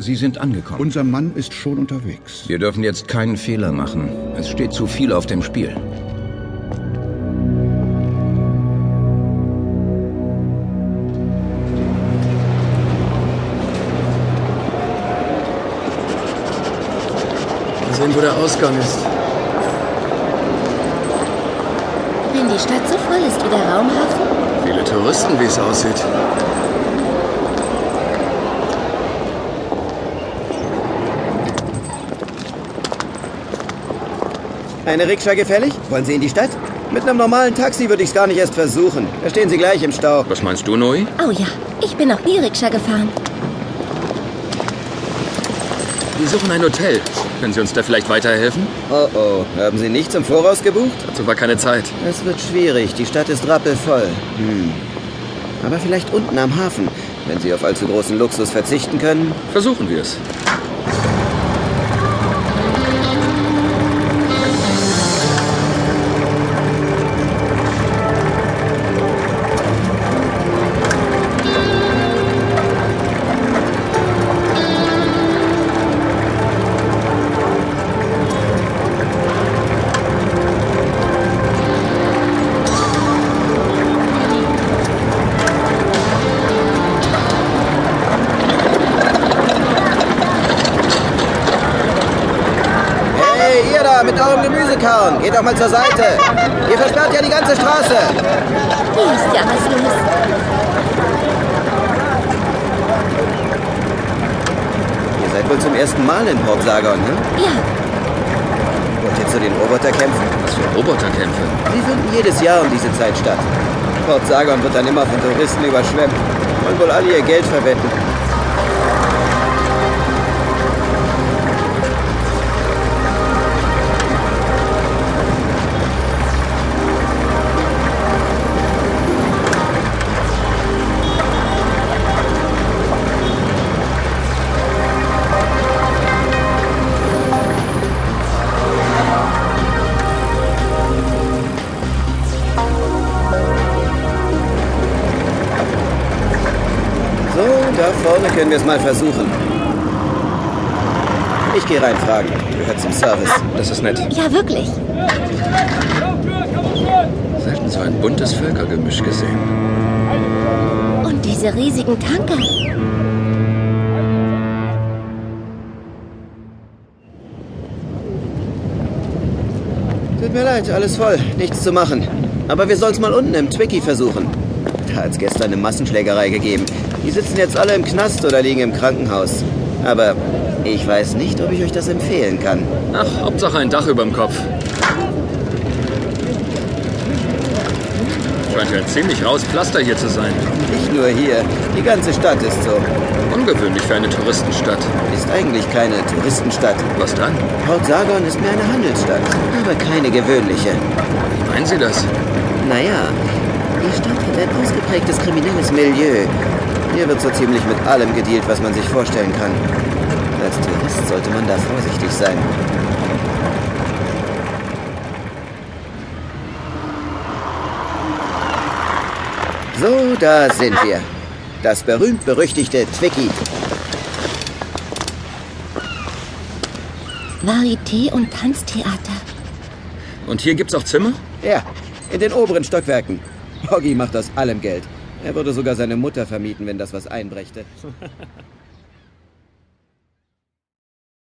Sie sind angekommen. Unser Mann ist schon unterwegs. Wir dürfen jetzt keinen Fehler machen. Es steht zu viel auf dem Spiel. Mal sehen, wo der Ausgang ist. Wenn die Stadt so voll ist wie der Raumhafen, Viele Touristen, wie es aussieht. Eine Rikscha gefällig? Wollen Sie in die Stadt? Mit einem normalen Taxi würde ich es gar nicht erst versuchen. Da stehen Sie gleich im Stau. Was meinst du, Noi? oh ja, ich bin noch nie Rikscha gefahren. Wir suchen ein Hotel. Können Sie uns da vielleicht weiterhelfen? Oh oh, haben Sie nichts im Voraus gebucht? Dazu war keine Zeit. Es wird schwierig, die Stadt ist rappelvoll. Hm. Aber vielleicht unten am Hafen, wenn Sie auf allzu großen Luxus verzichten können. Versuchen wir es. Da mit eurem Gemüsekarren, geht doch mal zur Seite. Ihr versperrt ja die ganze Straße. Hier ist ja was los. Ihr seid wohl zum ersten Mal in Port Sargon, ne? Ja, Wollt ihr zu den Roboterkämpfen? Was für Roboterkämpfe. Die finden jedes Jahr um diese Zeit statt. Port Sargon wird dann immer von Touristen überschwemmt. Wollen wohl alle ihr Geld verwetten. Können wir es mal versuchen. Ich gehe rein fragen. Gehört zum Service. Das ist nett. ja wirklich. Selten so ein buntes Völkergemisch gesehen. Und diese riesigen Tanker. Tut mir leid, alles voll. Nichts zu machen. Aber wir sollen es mal unten im Twicky versuchen. Da hat es gestern eine Massenschlägerei gegeben. Die sitzen jetzt alle im Knast oder liegen im Krankenhaus. Aber ich weiß nicht, ob ich euch das empfehlen kann. Ach, Hauptsache ein Dach über dem Kopf. Scheint ja ziemlich raues Pflaster hier zu sein. Nicht nur hier. Die ganze Stadt ist so. Ungewöhnlich für eine Touristenstadt. Ist eigentlich keine Touristenstadt. Was dann? Port Sargon ist mehr eine Handelsstadt, aber keine gewöhnliche. Wie meinen Sie das? Naja, die Stadt hat ein ausgeprägtes kriminelles Milieu. Hier wird so ziemlich mit allem gedealt, was man sich vorstellen kann. Als Tourist sollte man da vorsichtig sein. So, da sind wir. Das berühmt-berüchtigte Twicky. Varieté und Tanztheater. Und hier gibt's auch Zimmer? Ja, in den oberen Stockwerken. Hoggy macht aus allem Geld. Er würde sogar seine Mutter vermieten, wenn das was einbrächte.